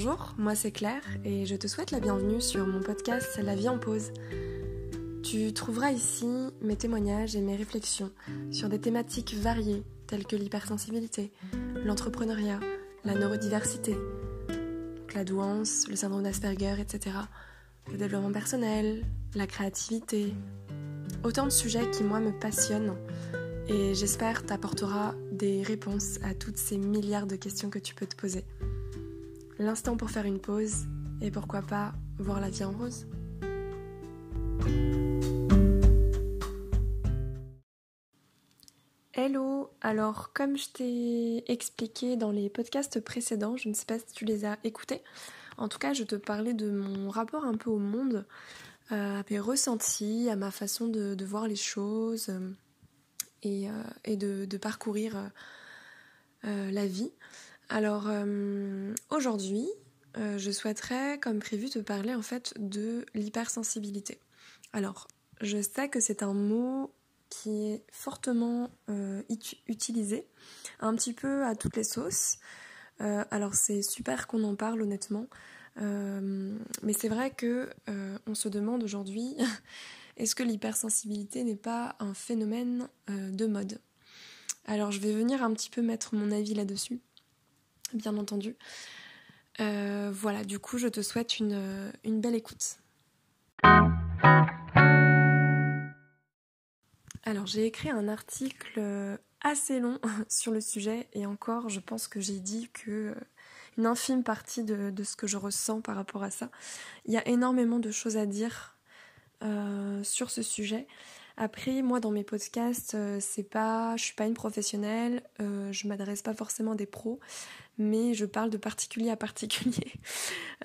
Bonjour, moi c'est Claire et je te souhaite la bienvenue sur mon podcast La vie en pause. Tu trouveras ici mes témoignages et mes réflexions sur des thématiques variées telles que l'hypersensibilité, l'entrepreneuriat, la neurodiversité, la douance, le syndrome d'Asperger, etc. Le développement personnel, la créativité. Autant de sujets qui moi me passionnent et j'espère t'apportera des réponses à toutes ces milliards de questions que tu peux te poser. L'instant pour faire une pause et pourquoi pas voir la vie en rose. Hello, alors comme je t'ai expliqué dans les podcasts précédents, je ne sais pas si tu les as écoutés, en tout cas je te parlais de mon rapport un peu au monde, euh, à mes ressentis, à ma façon de, voir les choses euh, et, euh, de, parcourir la vie. Alors aujourd'hui, je souhaiterais, comme prévu, te parler en fait de l'hypersensibilité. Alors, je sais que c'est un mot qui est fortement euh, utilisé, un petit peu à toutes les sauces. Euh, alors c'est super qu'on en parle honnêtement, euh, mais c'est vrai que on se demande aujourd'hui est-ce que l'hypersensibilité n'est pas un phénomène de mode? Alors je vais venir un petit peu mettre mon avis là-dessus, bien entendu. voilà, du coup je te souhaite une, belle écoute. Alors j'ai écrit un article euh, assez long sur le sujet et encore je pense que j'ai dit que euh, infime partie de, ce que je ressens par rapport à ça. Il y a énormément de choses à dire euh, sur ce sujet. Après, moi dans mes podcasts, c'est pas, je suis pas une professionnelle, je m'adresse pas forcément à des pros, mais je parle de particulier à particulier,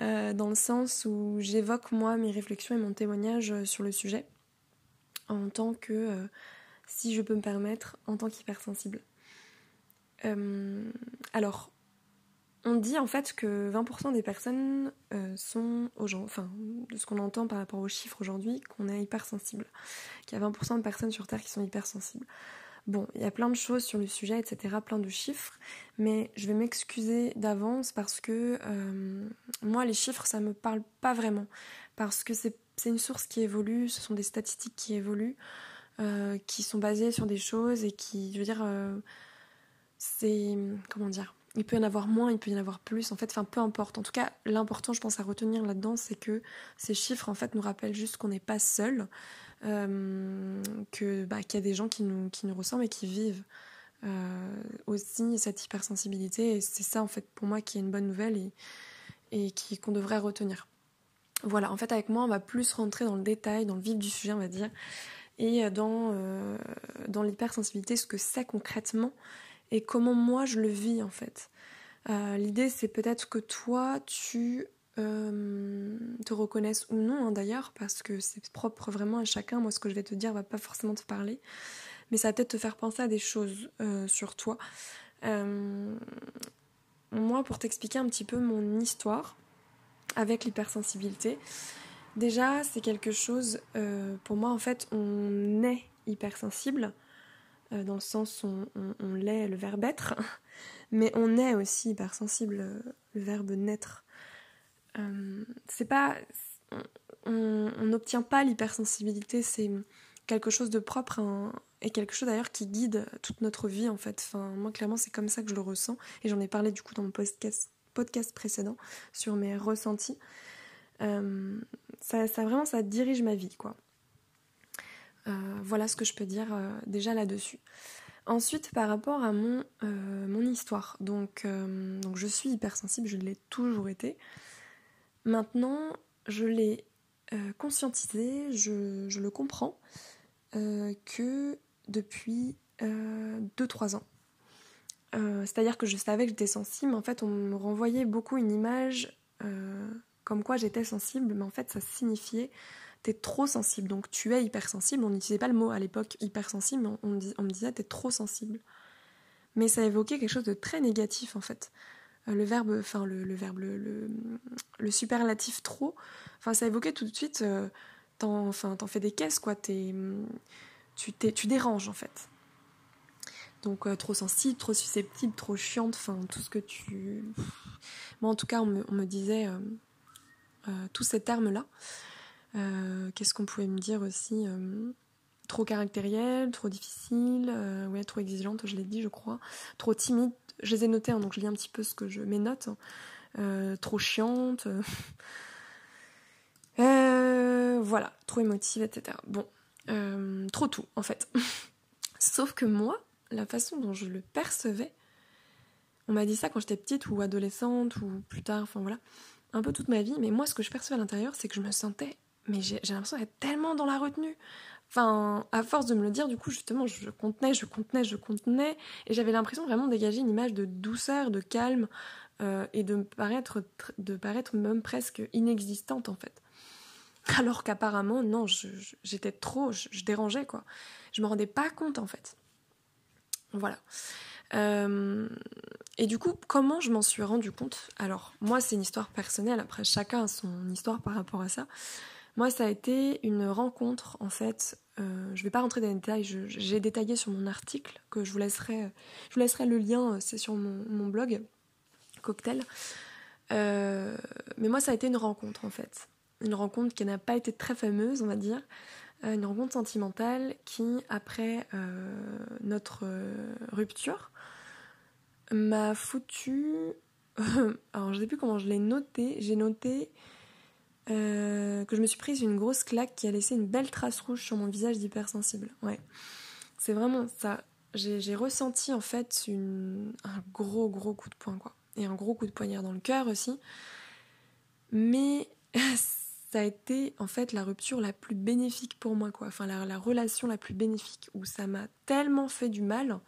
dans le sens où j'évoque moi mes réflexions et mon témoignage sur le sujet en tant que, si je peux me permettre, en tant qu'hypersensible. Euh, alors, on dit en fait que 20% des personnes euh, sont, aux enfin, de ce qu'on entend par rapport aux chiffres aujourd'hui, qu'on est hypersensible. Qu'il y a 20% de personnes sur Terre qui sont hypersensibles. Bon, il y a plein de choses sur le sujet, etc., plein de chiffres, mais je vais m'excuser d'avance parce que euh, moi, les chiffres, ça me parle pas vraiment. Parce que c'est une source qui évolue, ce sont des statistiques qui évoluent. Euh, qui sont basées sur des choses et qui, je veux dire, c'est. Comment dire Il peut y en avoir moins, il peut y en avoir plus, en fait, enfin peu importe. En tout cas, l'important, je pense, à retenir là-dedans, c'est que ces chiffres, en fait, nous rappellent juste qu'on n'est pas seul, euh, que bah, qu'il y a des gens qui nous, qui nous ressemblent et qui vivent. aussi cette hypersensibilité et c'est ça en fait pour moi qui est une bonne nouvelle et, et qui, qu'on devrait retenir. Voilà, en fait avec moi on va plus rentrer dans le détail, dans le vif du sujet on va dire, et dans, euh, dans l'hypersensibilité, ce que c'est concrètement et comment moi je le vis en fait. Euh, l'idée c'est peut-être que toi tu euh, te reconnaisses ou non hein, d'ailleurs parce que c'est propre vraiment à chacun. Moi ce que je vais te dire va pas forcément te parler, mais ça va peut-être te faire penser à des choses sur toi. moi pour t'expliquer un petit peu mon histoire avec l'hypersensibilité, Déjà, c'est quelque chose, euh, pour moi en fait, on est hypersensible, euh, dans le sens où on, l'est le verbe être, mais on est aussi hypersensible, euh, le verbe naître. c'est pas. On n'obtient pas l'hypersensibilité, c'est quelque chose de propre et quelque chose d'ailleurs qui guide toute notre vie en fait. Enfin, moi clairement c'est comme ça que je le ressens et j'en ai parlé du coup dans mon podcast, précédent sur mes ressentis. Euh, ça, vraiment, ça dirige ma vie, quoi. Euh, voilà ce que je peux dire euh, déjà là-dessus. Ensuite, par rapport à mon, mon histoire, donc, je suis hypersensible, je l'ai toujours été. Maintenant, je l'ai conscientisé, je, je, le comprends, que depuis 2-3 ans. C'est-à-dire que je savais que j'étais sensible, mais en fait, on me renvoyait beaucoup une image comme quoi j'étais sensible, mais en fait ça signifiait t'es trop sensible, donc tu es hypersensible. On n'utilisait pas le mot à l'époque hypersensible, mais on, me disait t'es trop sensible. Mais ça évoquait quelque chose de très négatif en fait. Euh, le verbe, enfin le, superlatif trop, enfin ça évoquait tout de suite, euh, t'en, fais des caisses quoi, t'es, tu, t'es, tu déranges en fait. Donc euh, trop sensible, trop susceptible, trop chiante, enfin tout ce que tu Moi, en tout cas, on me, disait tous ces termes-là. Qu'est-ce qu'on pouvait me dire aussi Trop caractériel, trop difficile, ouais, trop exigeante, je l'ai dit, je crois. Trop timide. Je les ai notés, hein, donc je lis un petit peu ce que je mes notes. Trop chiante. voilà, trop émotive, etc. Bon, trop tout, en fait. Sauf que moi, la façon dont je le percevais, on m'a dit ça quand j'étais petite ou adolescente ou plus tard, enfin voilà, un peu toute ma vie, mais moi ce que je percevais à l'intérieur, c'est que je me sentais, mais j'ai l'impression d'être tellement dans la retenue. Enfin, à force de me le dire, du coup, justement, je contenais, je contenais, je contenais, et j'avais l'impression vraiment de dégager une image de douceur, de calme, euh, et de paraître, de paraître même presque inexistante en fait. Alors qu'apparemment, non, j'étais trop, je, dérangeais quoi. Je me rendais pas compte en fait. Voilà. Euh, et du coup, comment je m'en suis rendu compte? Alors, moi, c'est une histoire personnelle. Après, chacun a son histoire par rapport à ça. Moi, ça a été une rencontre, en fait. Euh, je vais pas rentrer dans les détails. J'ai détaillé sur mon article que je vous laisserai. Je vous laisserai le lien. C'est sur mon, blog cocktail. Euh, mais moi, ça a été une rencontre, en fait. Une rencontre qui n'a pas été très fameuse, on va dire. Euh, une rencontre sentimentale qui, après euh, notre euh, rupture, m'a foutu. Alors, je sais plus comment je l'ai noté. J'ai noté que je me suis prise une grosse claque qui a laissé une belle trace rouge sur mon visage d'hypersensible. Ouais, c'est vraiment ça. J'ai ressenti en fait un gros gros coup de poing quoi. Et un gros coup de poignard dans le cœur aussi. Mais ça a été en fait la rupture la plus bénéfique pour moi, quoi. Enfin, la, relation la plus bénéfique, où ça m'a tellement fait du mal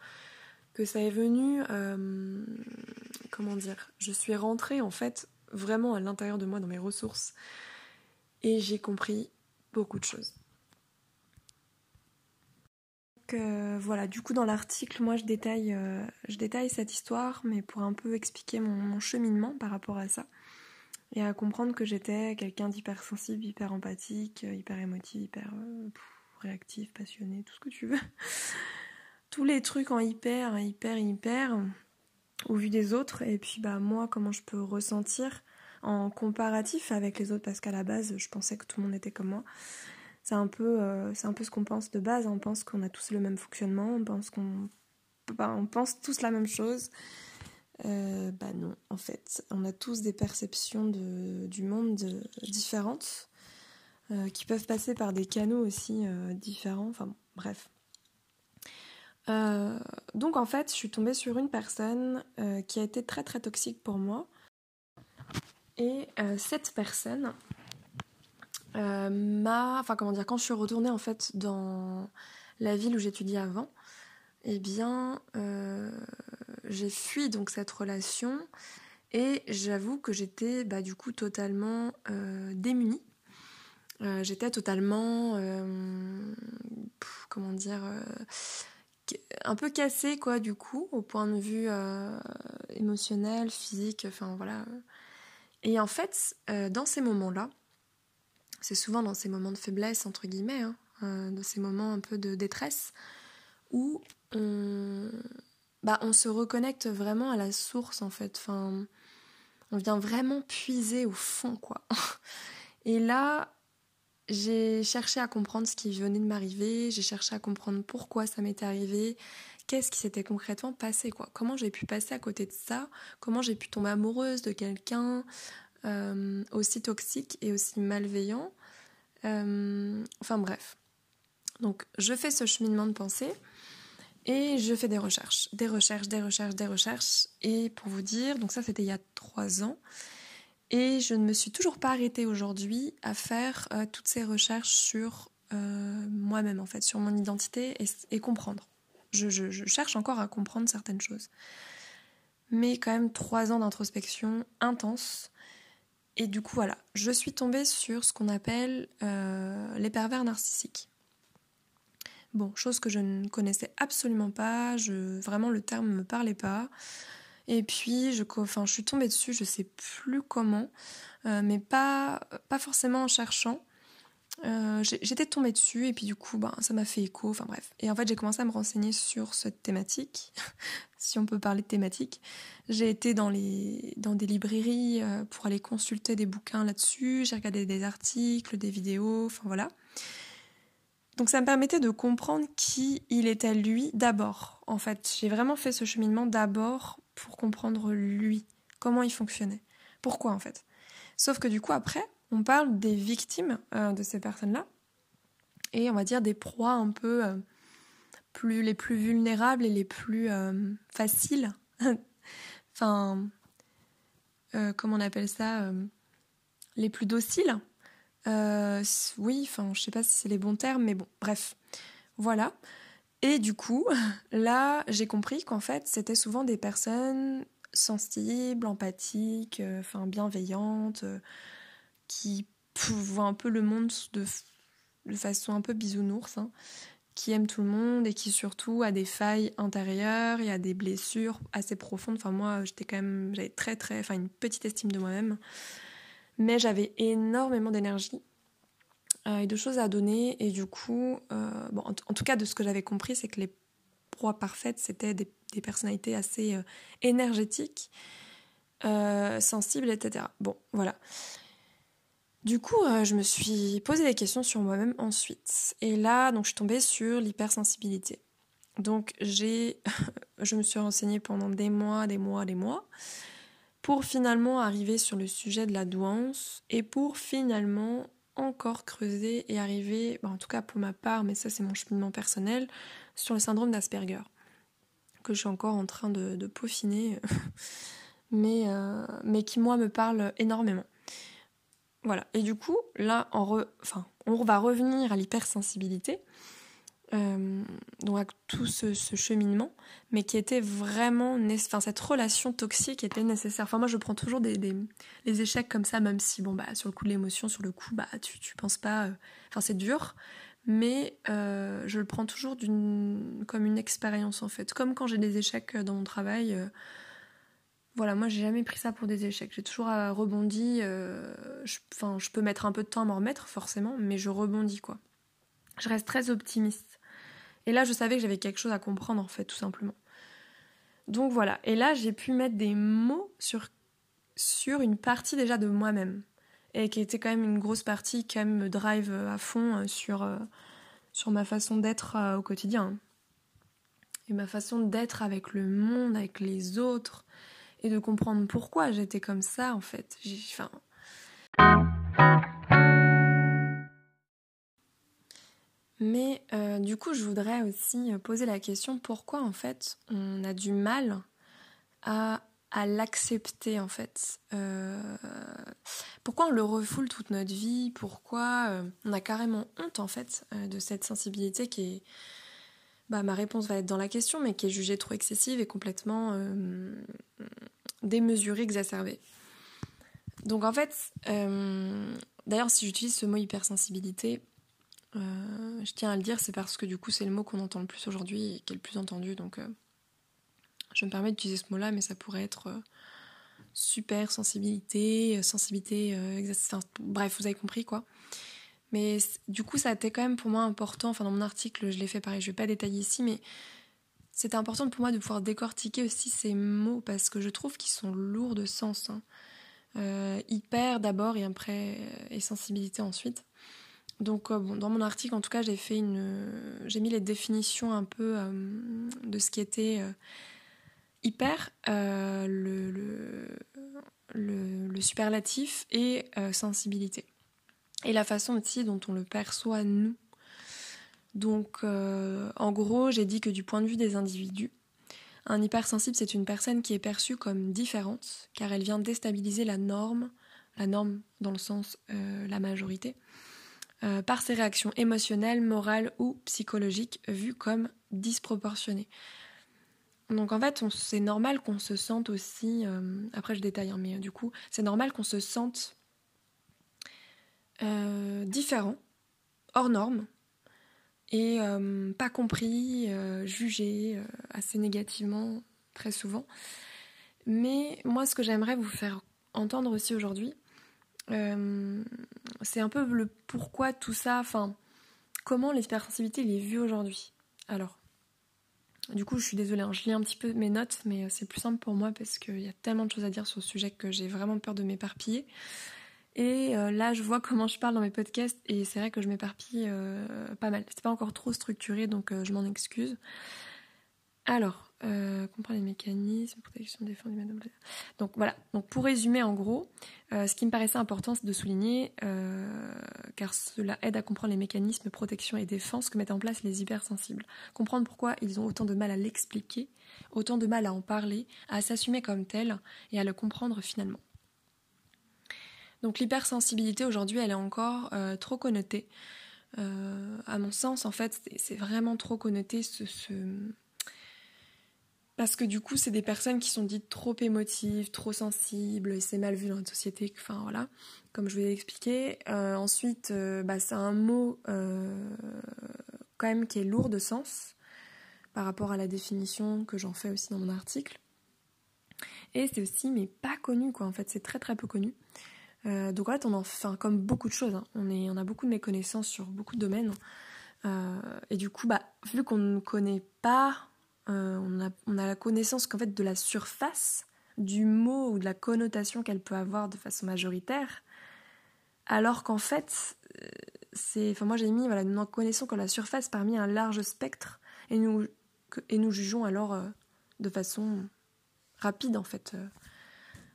que ça est venu. Euh, comment dire Je suis rentrée en fait vraiment à l'intérieur de moi, dans mes ressources, et j'ai compris beaucoup de choses. Donc, euh, voilà, du coup dans l'article, moi je détaille, euh, je détaille cette histoire, mais pour un peu expliquer mon cheminement par rapport à ça et à comprendre que j'étais quelqu'un d'hyper hyper empathique, euh, hyper émotif, hyper euh, réactif, passionné, tout ce que tu veux. Tous les trucs en hyper, hyper, hyper, au vu des autres. Et puis bah moi, comment je peux ressentir en comparatif avec les autres, parce qu'à la base, je pensais que tout le monde était comme moi. C'est un peu, euh, c'est un peu ce qu'on pense de base. On pense qu'on a tous le même fonctionnement, on pense qu'on, bah, on pense tous la même chose. Euh, bah non, en fait, on a tous des perceptions du monde différentes euh, qui peuvent passer par des canaux aussi différents. Enfin bref. Donc en fait, je suis tombée sur une personne qui a été très très toxique pour moi. Et cette personne m'a, enfin comment dire, quand je suis retournée en fait dans la ville où j'étudiais avant, eh bien, j'ai fui donc cette relation et j'avoue que j'étais bah, du coup totalement euh, démunie. Euh, j'étais totalement, euh, comment dire, un peu cassée quoi du coup au point de vue émotionnel, physique, enfin voilà. Et en fait, dans ces moments-là, c'est souvent dans ces moments de faiblesse entre guillemets, hein, dans ces moments un peu de détresse, où on, bah, on se reconnecte vraiment à la source en fait. Enfin, on vient vraiment puiser au fond quoi. Et là, j'ai cherché à comprendre ce qui venait de m'arriver, j'ai cherché à comprendre pourquoi ça m'était arrivé, qu'est-ce qui s'était concrètement passé. Comment j'ai pu passer à côté de ça, comment j'ai pu tomber amoureuse de quelqu'un euh, aussi toxique et aussi malveillant. Euh, enfin bref. Donc je fais ce cheminement de pensée. Et je fais des recherches, des recherches, des recherches, des recherches. Et pour vous dire, donc ça c'était il y a trois ans. Et je ne me suis toujours pas arrêtée aujourd'hui à faire euh, toutes ces recherches sur euh, moi-même en fait, sur mon identité et, comprendre. Je, cherche encore à comprendre certaines choses. Mais quand même trois ans d'introspection intense. Et du coup voilà, je suis tombée sur ce qu'on appelle euh, les pervers narcissiques. Bon, chose que je ne connaissais absolument pas, je, vraiment le terme ne me parlait pas. Et puis, je, enfin, je suis tombée dessus, je sais plus comment, euh, mais pas, pas forcément en cherchant. euh, j'étais tombée dessus et puis du coup, ben, ça m'a fait écho. Enfin bref. Et en fait, j'ai commencé à me renseigner sur cette thématique, si on peut parler de thématique. J'ai été dans, les, dans des librairies euh, pour aller consulter des bouquins là-dessus. J'ai regardé des articles, des vidéos, enfin voilà. Donc ça me permettait de comprendre qui il était lui d'abord. En fait, j'ai vraiment fait ce cheminement d'abord pour comprendre lui, comment il fonctionnait. Pourquoi en fait? Sauf que du coup après, on parle des victimes euh, de ces personnes-là et on va dire des proies un peu euh, plus les plus vulnérables et les plus euh, faciles. enfin, comment on appelle ça Les plus dociles. oui, enfin, je sais pas si c'est les bons termes, mais bon, bref, voilà. Et du coup, là, j'ai compris qu'en fait, c'était souvent des personnes sensibles, empathiques, enfin bienveillantes qui voit un peu le monde de, façon un peu bisounours, hein, qui aime tout le monde et qui surtout a des failles intérieures et a des blessures assez profondes. Enfin moi, j'étais quand même, j'avais très très, enfin une petite estime de moi-même, mais j'avais énormément d'énergie euh, et de choses à donner et du coup, euh, bon, en, tout cas de ce que j'avais compris, c'est que les proies parfaites, c'était des, personnalités assez euh, énergétiques, sensibles, etc. Bon, voilà. Du coup, euh, je me suis posé des questions sur moi-même ensuite. Et là, donc, je suis tombée sur l'hypersensibilité. Donc, j'ai, je me suis renseignée pendant des mois, des mois, des mois, pour finalement arriver sur le sujet de la douance et pour finalement encore creuser et arriver, bah, en tout cas pour ma part, mais ça c'est mon cheminement personnel, sur le syndrome d'Asperger, que je suis encore en train de, peaufiner, mais, euh, mais qui moi me parle énormément. Voilà. Et du coup, là, on, enfin, on va revenir à l'hypersensibilité, euh, donc tout ce, cheminement, mais qui était vraiment, enfin, cette relation toxique était nécessaire. Enfin, moi, je prends toujours des, les échecs comme ça, même si, bon, bah, sur le coup de l'émotion, sur le coup, bah, tu, tu penses pas, euh, enfin, c'est dur, mais euh, je le prends toujours comme une expérience en fait. Comme quand j'ai des échecs dans mon travail voilà, moi j'ai jamais pris ça pour des échecs. J'ai toujours euh, rebondi. Euh, enfin, je peux mettre un peu de temps à m'en remettre, forcément, mais je rebondis quoi. Je reste très optimiste. Et là, je savais que j'avais quelque chose à comprendre en fait, tout simplement. Donc voilà. Et là, j'ai pu mettre des mots sur, une partie déjà de moi-même. Et qui était quand même une grosse partie qui me drive à fond euh, sur, sur ma façon d'être au quotidien. Et ma façon d'être avec le monde, avec les autres et de comprendre pourquoi j'étais comme ça en fait. Enfin... Mais euh, du coup, je voudrais aussi poser la question pourquoi en fait on a du mal à, l'accepter en fait. Euh, pourquoi on le refoule toute notre vie Pourquoi euh, on a carrément honte en fait de cette sensibilité qui est bah, ma réponse va être dans la question, mais qui est jugée trop excessive et complètement démesurée, exacerbée. Donc en fait, d'ailleurs si j'utilise ce mot hypersensibilité, euh, je tiens à le dire, c'est parce que du coup c'est le mot qu'on entend le plus aujourd'hui et qui est le plus entendu. Donc je me permets d'utiliser ce mot-là, mais ça pourrait être super sensibilité, sensibilité, bref, vous avez compris quoi. Mais du coup, ça a été quand même pour moi important. Enfin, dans mon article, je l'ai fait pareil, je vais pas détailler ici, mais c'était important pour moi de pouvoir décortiquer aussi ces mots parce que je trouve qu'ils sont lourds de sens. Hein. Euh, hyper d'abord et après et sensibilité ensuite. Donc euh, bon, dans mon article en tout cas j'ai fait une j'ai mis les définitions un peu euh, de ce qui était hyper le, le, le, superlatif et sensibilité et la façon aussi dont on le perçoit nous. Donc euh, en gros, j'ai dit que du point de vue des individus, un hypersensible, c'est une personne qui est perçue comme différente, car elle vient déstabiliser la norme, la norme dans le sens euh, la majorité, euh, par ses réactions émotionnelles, morales ou psychologiques vues comme disproportionnées. Donc en fait, c'est normal qu'on se sente aussi, après je détaille, hein, mais du coup, c'est normal qu'on se sente euh, différents, hors normes, et euh, pas compris, euh, jugés assez négativement très souvent. Mais moi, ce que j'aimerais vous faire entendre aussi aujourd'hui, c'est un peu le pourquoi tout ça, enfin, comment l'hypersensibilité est vue aujourd'hui. Alors, du coup, je suis désolée, hein, je lis un petit peu mes notes, mais c'est plus simple pour moi parce qu'il y a tellement de choses à dire sur ce sujet que j'ai vraiment peur de m'éparpiller. Et là, je vois comment je parle dans mes podcasts et c'est vrai que je m'éparpille pas mal. C'est pas encore trop structuré, donc je m'en excuse. Alors, euh, comprendre les mécanismes, protection, défense Donc voilà, donc pour résumer en gros, euh, ce qui me paraissait important de souligner, euh, car cela aide à comprendre les mécanismes protection et défense que mettent en place les hypersensibles. Comprendre pourquoi ils ont autant de mal à l'expliquer, autant de mal à en parler, à s'assumer comme tel et à le comprendre finalement. Donc l'hypersensibilité aujourd'hui, elle est encore trop connotée. à mon sens, en fait, c'est vraiment trop connoté ce parce que du coup, c'est des personnes qui sont dites trop émotives, trop sensibles, et c'est mal vu dans notre société. Enfin voilà, comme je vous l'ai expliqué. Euh, ensuite, euh, bah, c'est un mot euh, quand même qui est lourd de sens par rapport à la définition que j'en fais aussi dans mon article. Et c'est aussi, mais pas connu quoi. En fait, c'est très très peu connu. donc en fait, en fait comme beaucoup de choses. Hein. On, est, on a beaucoup de méconnaissances sur beaucoup de domaines. et du coup, bah, vu qu'on ne connaît pas euh, on, a, on, a, la connaissance qu'en fait de la surface du mot ou de la connotation qu'elle peut avoir de façon majoritaire, alors qu'en fait, euh, c'est, enfin moi j'ai mis voilà, nous n'en connaissons que la surface parmi un large spectre et nous, et nous jugeons alors euh, de façon rapide en fait.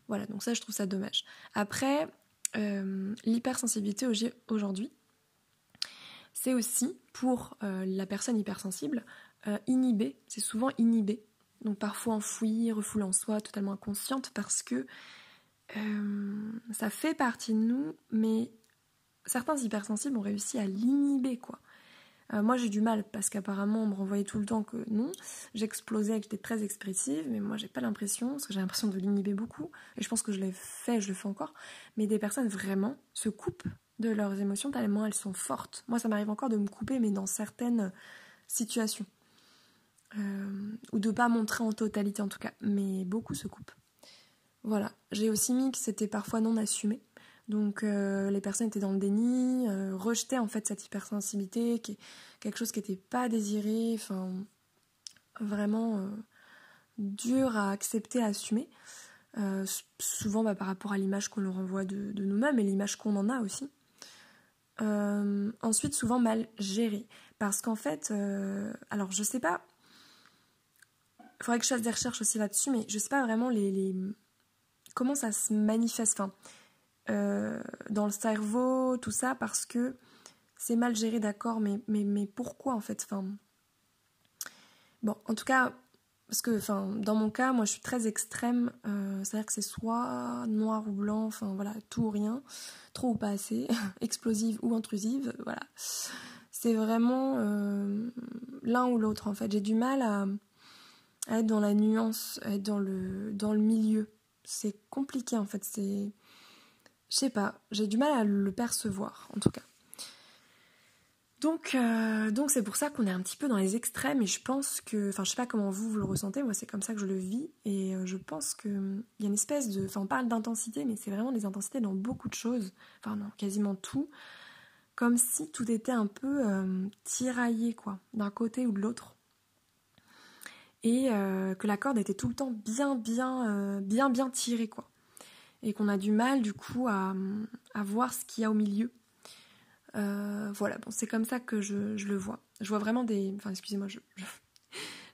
voilà, donc ça je trouve ça dommage. Après, l'hypersensibilité aujourd'hui, c'est aussi pour la personne hypersensible euh, inhibée, c'est souvent inhibé. Donc parfois enfouie, refoulée en soi, totalement inconsciente parce que euh, ça fait partie de nous, mais certains hypersensibles ont réussi à l'inhiber quoi. Euh, moi j'ai du mal parce qu'apparemment on me renvoyait tout le temps que non, j'explosais, que j'étais très expressive, mais moi j'ai pas l'impression, parce que j'ai l'impression de l'inhiber beaucoup, et je pense que je l'ai fait, je le fais encore, mais des personnes vraiment se coupent de leurs émotions tellement elles sont fortes. Moi ça m'arrive encore de me couper, mais dans certaines situations. Euh, ou de pas montrer en totalité en tout cas, mais beaucoup se coupent. Voilà, j'ai aussi mis que c'était parfois non assumé. Donc euh, les personnes étaient dans le déni, euh, rejetaient en fait cette hypersensibilité, quelque chose qui n'était pas désiré, enfin vraiment dur à accepter, à assumer. souvent bah, par rapport à l'image qu'on leur envoie de, de nous-mêmes et l'image qu'on en a aussi. ensuite, souvent mal géré. Parce qu'en fait, alors je sais pas il faudrait que je fasse des recherches aussi là-dessus, mais je sais pas vraiment les, comment ça se manifeste euh, dans le cerveau, tout ça, parce que c'est mal géré, d'accord, mais, mais, mais pourquoi en fait Bon, en tout cas, parce que dans mon cas, moi je suis très extrême, euh, c'est-à-dire que c'est soit noir ou blanc, enfin voilà, tout ou rien, trop ou pas assez, explosive ou intrusive, voilà. C'est vraiment euh, l'un ou l'autre en fait. J'ai du mal à être dans la nuance, être dans le, dans le milieu. C'est compliqué en fait, c'est... Je sais pas, j'ai du mal à le percevoir en tout cas. Donc, euh, donc c'est pour ça qu'on est un petit peu dans les extrêmes et je pense que, enfin je sais pas comment vous, vous le ressentez, moi c'est comme ça que je le vis et euh, je pense qu'il hum, y a une espèce de, enfin on parle d'intensité mais c'est vraiment des intensités dans beaucoup de choses, enfin non, quasiment tout, comme si tout était un peu euh, tiraillé quoi, d'un côté ou de l'autre et euh, que la corde était tout le temps bien bien euh, bien bien tirée quoi. Et qu'on a du mal du coup à, à voir ce qu'il y a au milieu. Euh, voilà. Bon c'est comme ça que je, je, le vois. Je vois vraiment des enfin excusez-moi je,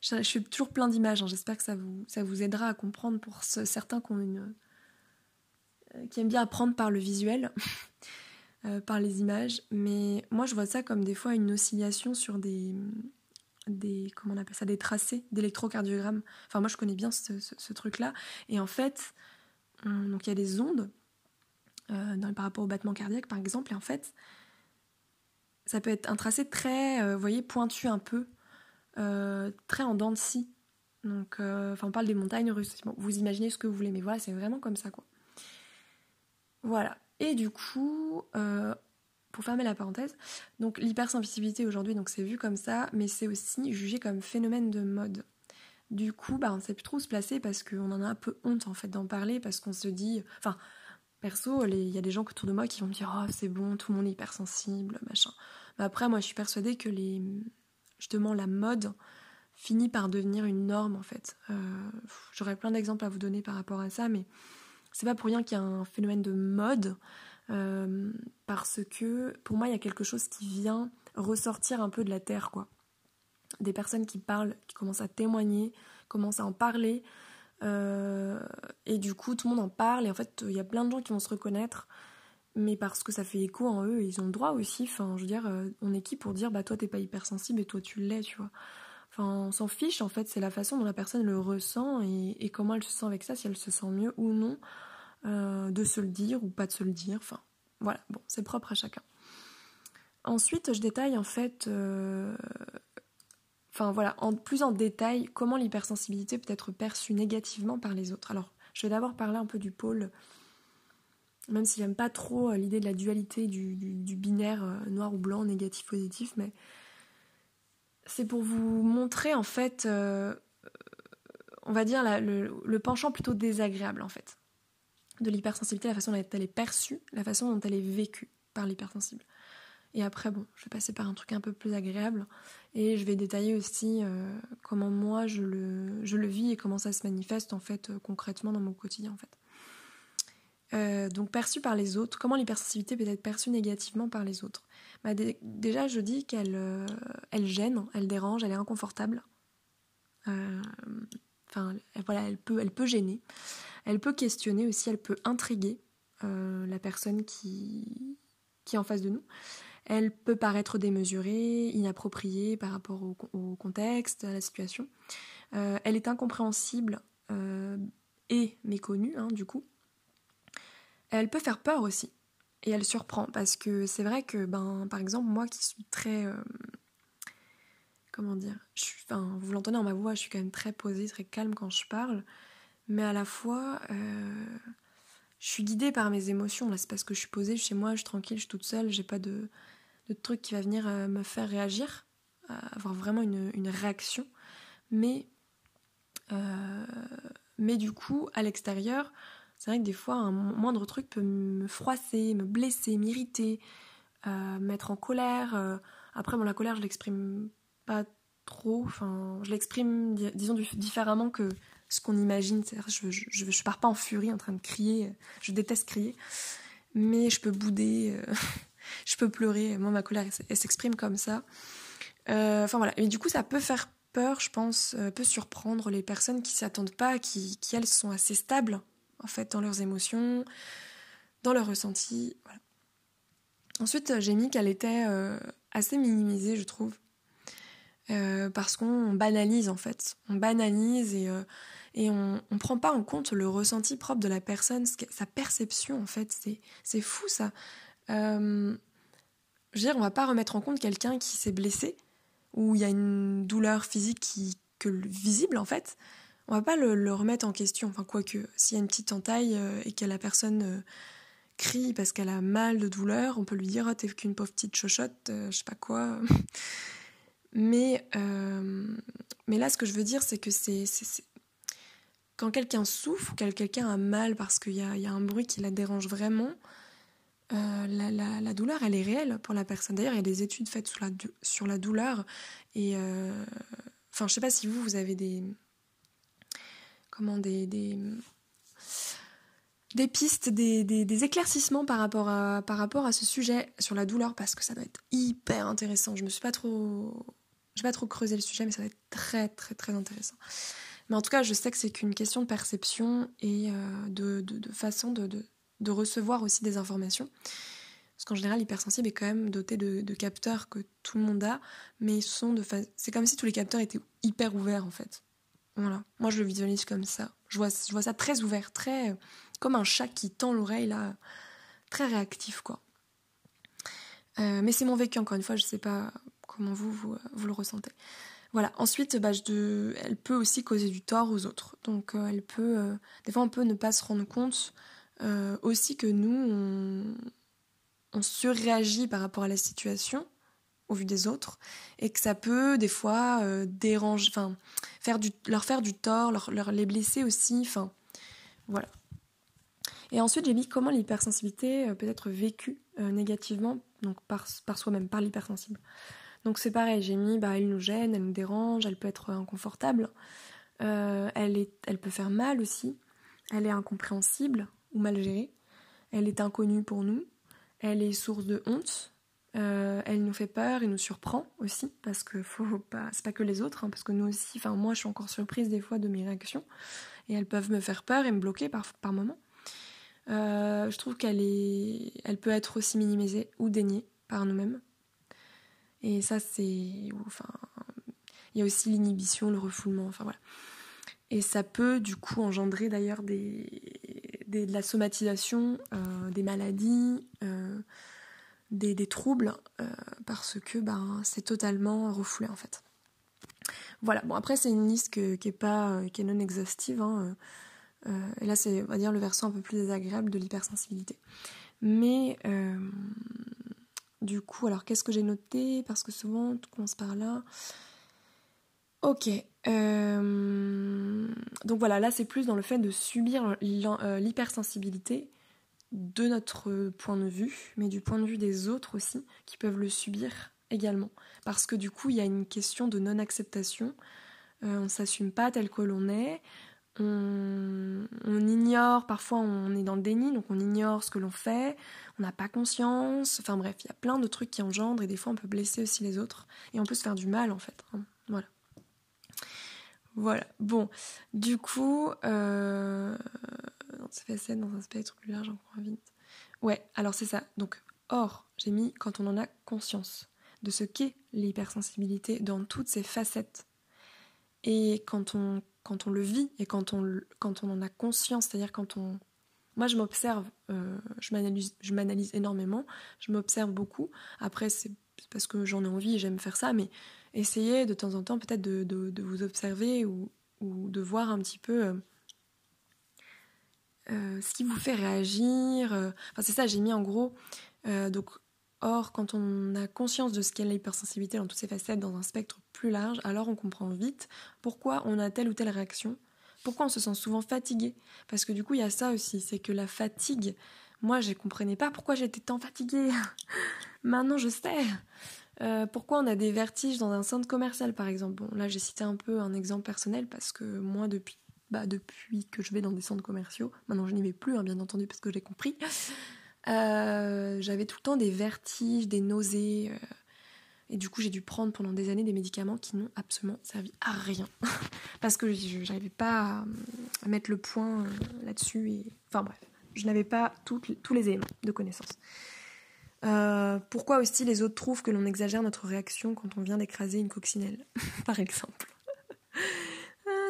je, suis toujours plein d'images hein. j'espère que ça vous ça vous aidera à comprendre pour certains qui aiment bien apprendre par le visuel par les images. Mais moi je vois ça comme des fois une oscillation sur des des comment on appelle ça des tracés d'électrocardiogramme. Enfin moi je connais bien ce, truc là et en fait donc il y a des ondes euh, dans, par rapport au battement cardiaque par exemple et en fait ça peut être un tracé très euh, voyez pointu un peu euh, très en dents de scie. Donc enfin on parle des montagnes russes. vous imaginez ce que vous voulez mais voilà c'est vraiment comme ça quoi. Voilà. Et du coup, pour fermer la parenthèse, donc l'hypersensibilité aujourd'hui, donc c'est vu comme ça, mais c'est aussi jugé comme phénomène de mode. Du coup, bah, on ne sait plus trop se placer parce qu'on en a un peu honte en fait d'en parler parce qu'on se dit, enfin, Perso, il y a des gens autour de moi qui vont me dire Oh, c'est bon, tout le monde est hypersensible, machin. Mais après, moi, je suis persuadée que les, justement la mode finit par devenir une norme en fait. Euh, j'aurais plein d'exemples à vous donner par rapport à ça, mais c'est pas pour rien qu'il y a un phénomène de mode, euh, parce que pour moi il y a quelque chose qui vient ressortir un peu de la terre quoi. Des personnes qui parlent, qui commencent à témoigner, commencent à en parler, euh, et du coup tout le monde en parle, et en fait il y a plein de gens qui vont se reconnaître mais parce que ça fait écho en eux, ils ont le droit aussi. Enfin, je veux dire, euh, on est qui pour dire, bah toi t'es pas hypersensible et toi tu l'es, tu vois. Enfin, on s'en fiche en fait, c'est la façon dont la personne le ressent et, comment elle se sent avec ça, si elle se sent mieux ou non euh, de se le dire ou pas de se le dire. Enfin, voilà, bon, c'est propre à chacun. Ensuite, je détaille en fait, euh, enfin voilà, en, plus en détail, comment l'hypersensibilité peut être perçue négativement par les autres. Alors, je vais d'abord parler un peu du pôle même si j'aime pas trop euh, l'idée de la dualité du, binaire noir ou blanc, négatif, positif, mais c'est pour vous montrer en fait, on va dire le, penchant plutôt désagréable en fait de l'hypersensibilité, la façon dont elle est perçue, la façon dont elle est vécue par l'hypersensible. Et après, bon, je vais passer par un truc un peu plus agréable et je vais détailler aussi comment moi je le, je le vis et comment ça se manifeste en fait concrètement dans mon quotidien en fait. Euh, donc perçue par les autres, comment l'hypersensibilité peut être perçue négativement par les autres bah, Déjà, je dis qu'elle euh, elle gêne, elle dérange, elle est inconfortable. Euh, enfin, voilà, elle peut, elle peut gêner. Elle peut questionner aussi, elle peut intriguer la personne qui, qui est en face de nous. Elle peut paraître démesurée, inappropriée par rapport au, contexte, à la situation. elle est incompréhensible et méconnue, hein, du coup elle peut faire peur aussi. Et elle surprend parce que c'est vrai que, ben, par exemple, moi qui suis très. Euh, comment dire Vous l'entendez dans ma voix, je suis quand même très posée, très calme quand je parle. Mais à la fois, euh, je suis guidée par mes émotions. Là, c'est parce que je suis posée chez moi, je suis tranquille, je suis toute seule, j'ai pas de, truc qui va venir euh, me faire réagir, avoir vraiment une, réaction. Mais, du coup, à l'extérieur, c'est vrai que des fois, un moindre truc peut me froisser, me blesser, m'irriter, euh, mettre en colère. Euh. Après, bon, la colère, je l'exprime pas trop. Enfin, je l'exprime, disons, différemment que ce qu'on imagine. Je, je, je, pars pas en furie en train de crier. Je déteste crier. Mais je peux bouder, euh, je peux pleurer. Moi, ma colère, elle, s'exprime comme ça. Enfin, voilà. Et du coup, ça peut faire peur, je pense, peut surprendre les personnes qui s'attendent pas, qui, qui, elles, sont assez stables en fait, dans leurs émotions, dans leurs ressentis. Ensuite, j'ai mis qu'elle était euh, assez minimisée, je trouve. Euh, parce qu'on banalise en fait. On banalise et, euh, et on ne prend pas en compte le ressenti propre de la personne, sa perception en fait. C'est fou ça. je veux dire, on va pas remettre en compte quelqu'un qui s'est blessé, ou il y a une douleur physique qui, que visible en fait on va pas le, remettre en question. Enfin, quoique, s'il y a une petite entaille euh, et que la personne euh, crie parce qu'elle a mal de douleur, on peut lui dire oh, t'es qu'une pauvre petite chochotte, euh, je sais pas quoi. Mais, mais là, ce que je veux dire, c'est que c'est. Quand quelqu'un souffre, quand quelqu'un a mal parce qu'il y a, y a, un bruit qui la dérange vraiment, la, la, la, douleur, elle est réelle pour la personne. D'ailleurs, il y a des études faites sur la, sur la douleur. Et. Enfin, je sais pas si vous, vous avez des comment des, des, pistes, des, éclaircissements par rapport, à, ce sujet sur la douleur parce que ça doit être hyper intéressant. Je me suis pas trop, je pas trop creusé le sujet, mais ça va être très très très intéressant. Mais en tout cas, je sais que c'est qu'une question de perception et euh, de, façon de, recevoir aussi des informations. Parce qu'en général, l'hypersensible est quand même doté de, capteurs que tout le monde a, mais ils sont de c'est comme si tous les capteurs étaient hyper ouverts en fait. Voilà. Moi, je le visualise comme ça. Je vois, je vois ça très ouvert, très comme un chat qui tend l'oreille là, très réactif quoi. Euh, mais c'est mon vécu encore une fois. Je sais pas comment vous vous, le ressentez. Voilà. Ensuite, bah, elle peut aussi causer du tort aux autres. Donc, euh, elle peut, euh, des fois, on peut ne pas se rendre compte aussi que nous, on, surréagit par rapport à la situation au vu des autres et que ça peut des fois déranger, enfin faire du, leur faire du tort, leur, les blesser aussi, enfin voilà. Et ensuite, j'ai mis comment l'hypersensibilité peut être vécue négativement donc par, par soi-même, par l'hypersensible. Donc c'est pareil, j'ai mis, bah, elle nous gêne, elle nous dérange, elle peut être inconfortable, elle, est, elle peut faire mal aussi, elle est incompréhensible ou mal gérée, elle est inconnue pour nous, elle est source de honte, euh, elle nous fait peur et nous surprend aussi, parce que faut pas, c'est pas que les autres, hein, parce que nous aussi, enfin moi je suis encore surprise des fois de mes réactions, et elles peuvent me faire peur et me bloquer par, par moments. Euh, je trouve qu'elle est, elle peut être aussi minimisée ou déniée par nous-mêmes. Et ça c'est, enfin, il y a aussi l'inhibition, le refoulement, enfin voilà. Et ça peut du coup engendrer d'ailleurs de la somatisation, euh, des maladies, des, troubles euh, parce que ben, c'est totalement refoulé en fait. Voilà, bon après c'est une liste qui est pas euh, qui est non exhaustive. Hein, euh, et là c'est on va dire le versant un peu plus désagréable de l'hypersensibilité. Mais du coup, alors qu'est-ce que j'ai noté? Parce que souvent on commence par là. Ok. donc voilà, là c'est plus dans le fait de subir l'hypersensibilité de notre point de vue, mais du point de vue des autres aussi, qui peuvent le subir également. Parce que du coup, il y a une question de non-acceptation. Euh, on ne s'assume pas tel que l'on est. On, ignore, parfois on est dans le déni, donc on ignore ce que l'on fait, on n'a pas conscience. Enfin bref, il y a plein de trucs qui engendrent et des fois on peut blesser aussi les autres. Et on peut se faire du mal en fait. Hein. Voilà. Voilà. Bon, du coup, euh, ça fait scène dans un spectre plus large, encore vite. Ouais, alors c'est ça. Donc, or, j'ai mis quand on en a conscience de ce qu'est l'hypersensibilité dans toutes ses facettes. Et quand on, quand on le vit et quand on, quand on en a conscience, c'est-à-dire quand on... Moi, je m'observe, euh, je m'analyse énormément, je m'observe beaucoup. Après, c'est parce que j'en ai envie et j'aime faire ça, mais essayez de temps en temps peut-être de, de, vous observer ou, ou, de voir un petit peu... Euh, euh, ce qui vous fait réagir. Enfin, c'est ça, j'ai mis en gros. Donc, or, quand on a conscience de ce qu'est l'hypersensibilité dans toutes ses facettes, dans un spectre plus large, alors on comprend vite pourquoi on a telle ou telle réaction. Pourquoi on se sent souvent fatigué Parce que du coup, il y a ça aussi, c'est que la fatigue, moi, je ne comprenais pas pourquoi j'étais tant fatiguée. Maintenant, je sais. pourquoi on a des vertiges dans un centre commercial, par exemple Bon, là, j'ai cité un peu un exemple personnel parce que moi, depuis bah, depuis que je vais dans des centres commerciaux. Maintenant, je n'y vais plus, hein, bien entendu, parce que j'ai compris. Euh, j'avais tout le temps des vertiges, des nausées. Euh, et du coup, j'ai dû prendre pendant des années des médicaments qui n'ont absolument servi à rien. parce que je n'arrivais pas à, mettre le point euh, là-dessus. Et... Enfin bref, je n'avais pas tous les éléments de connaissance. pourquoi aussi les autres trouvent que l'on exagère notre réaction quand on vient d'écraser une coccinelle, par exemple?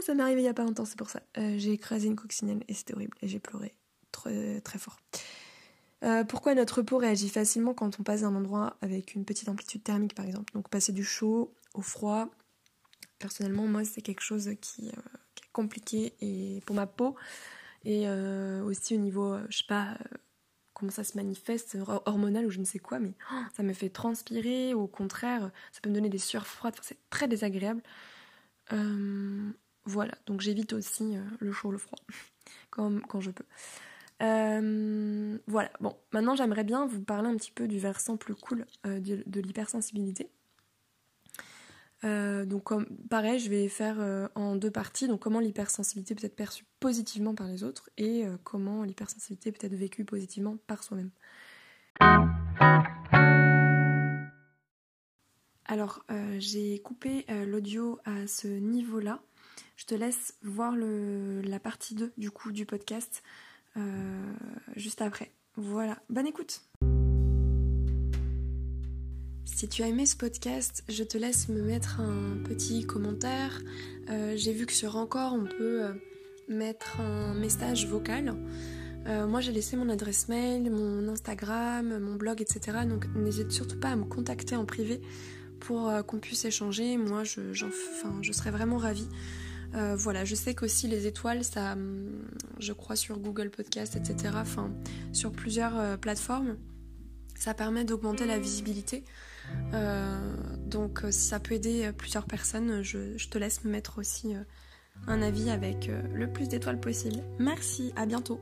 Ça m'est arrivé il y a pas longtemps, c'est pour ça. J'ai écrasé une coccinelle et c'était horrible et j'ai pleuré très, très fort. Euh, pourquoi notre peau réagit facilement quand on passe d'un endroit avec une petite amplitude thermique par exemple? Donc passer du chaud au froid, personnellement moi c'est quelque chose qui, euh, est compliqué pour ma peau. Et aussi au niveau, je sais pas comment ça se manifeste, hormonal ou je ne sais quoi, mais oh, ça me fait transpirer. Ou au contraire ça peut me donner des sueurs froides, c'est très désagréable. Voilà, donc j'évite aussi euh, le chaud, le froid, quand je peux. Euh, voilà, bon, maintenant j'aimerais bien vous parler un petit peu du versant plus cool euh, de, l'hypersensibilité. donc comme, pareil, je vais faire en deux parties, donc comment l'hypersensibilité peut être perçue positivement par les autres et comment l'hypersensibilité peut être vécue positivement par soi-même. Alors, j'ai coupé l'audio à ce niveau-là je te laisse voir la partie 2 du coup du podcast euh, juste après. Voilà, bonne écoute si tu as aimé ce podcast, je te laisse me mettre un petit commentaire. Euh, j'ai vu que sur Encore, on peut euh, mettre un message vocal. moi, j'ai laissé mon adresse mail, mon Instagram, mon blog, etc. Donc, n'hésite surtout pas à me contacter en privé pour qu'on puisse échanger. Moi, je, je serais vraiment ravie euh, voilà, je sais qu'aussi les étoiles, ça, hum, je crois sur Google Podcast, etc., sur plusieurs euh, plateformes, ça permet d'augmenter la visibilité. Euh, donc, ça peut aider plusieurs personnes, je, je te laisse me mettre aussi un avis avec le plus d'étoiles possible. Merci, à bientôt.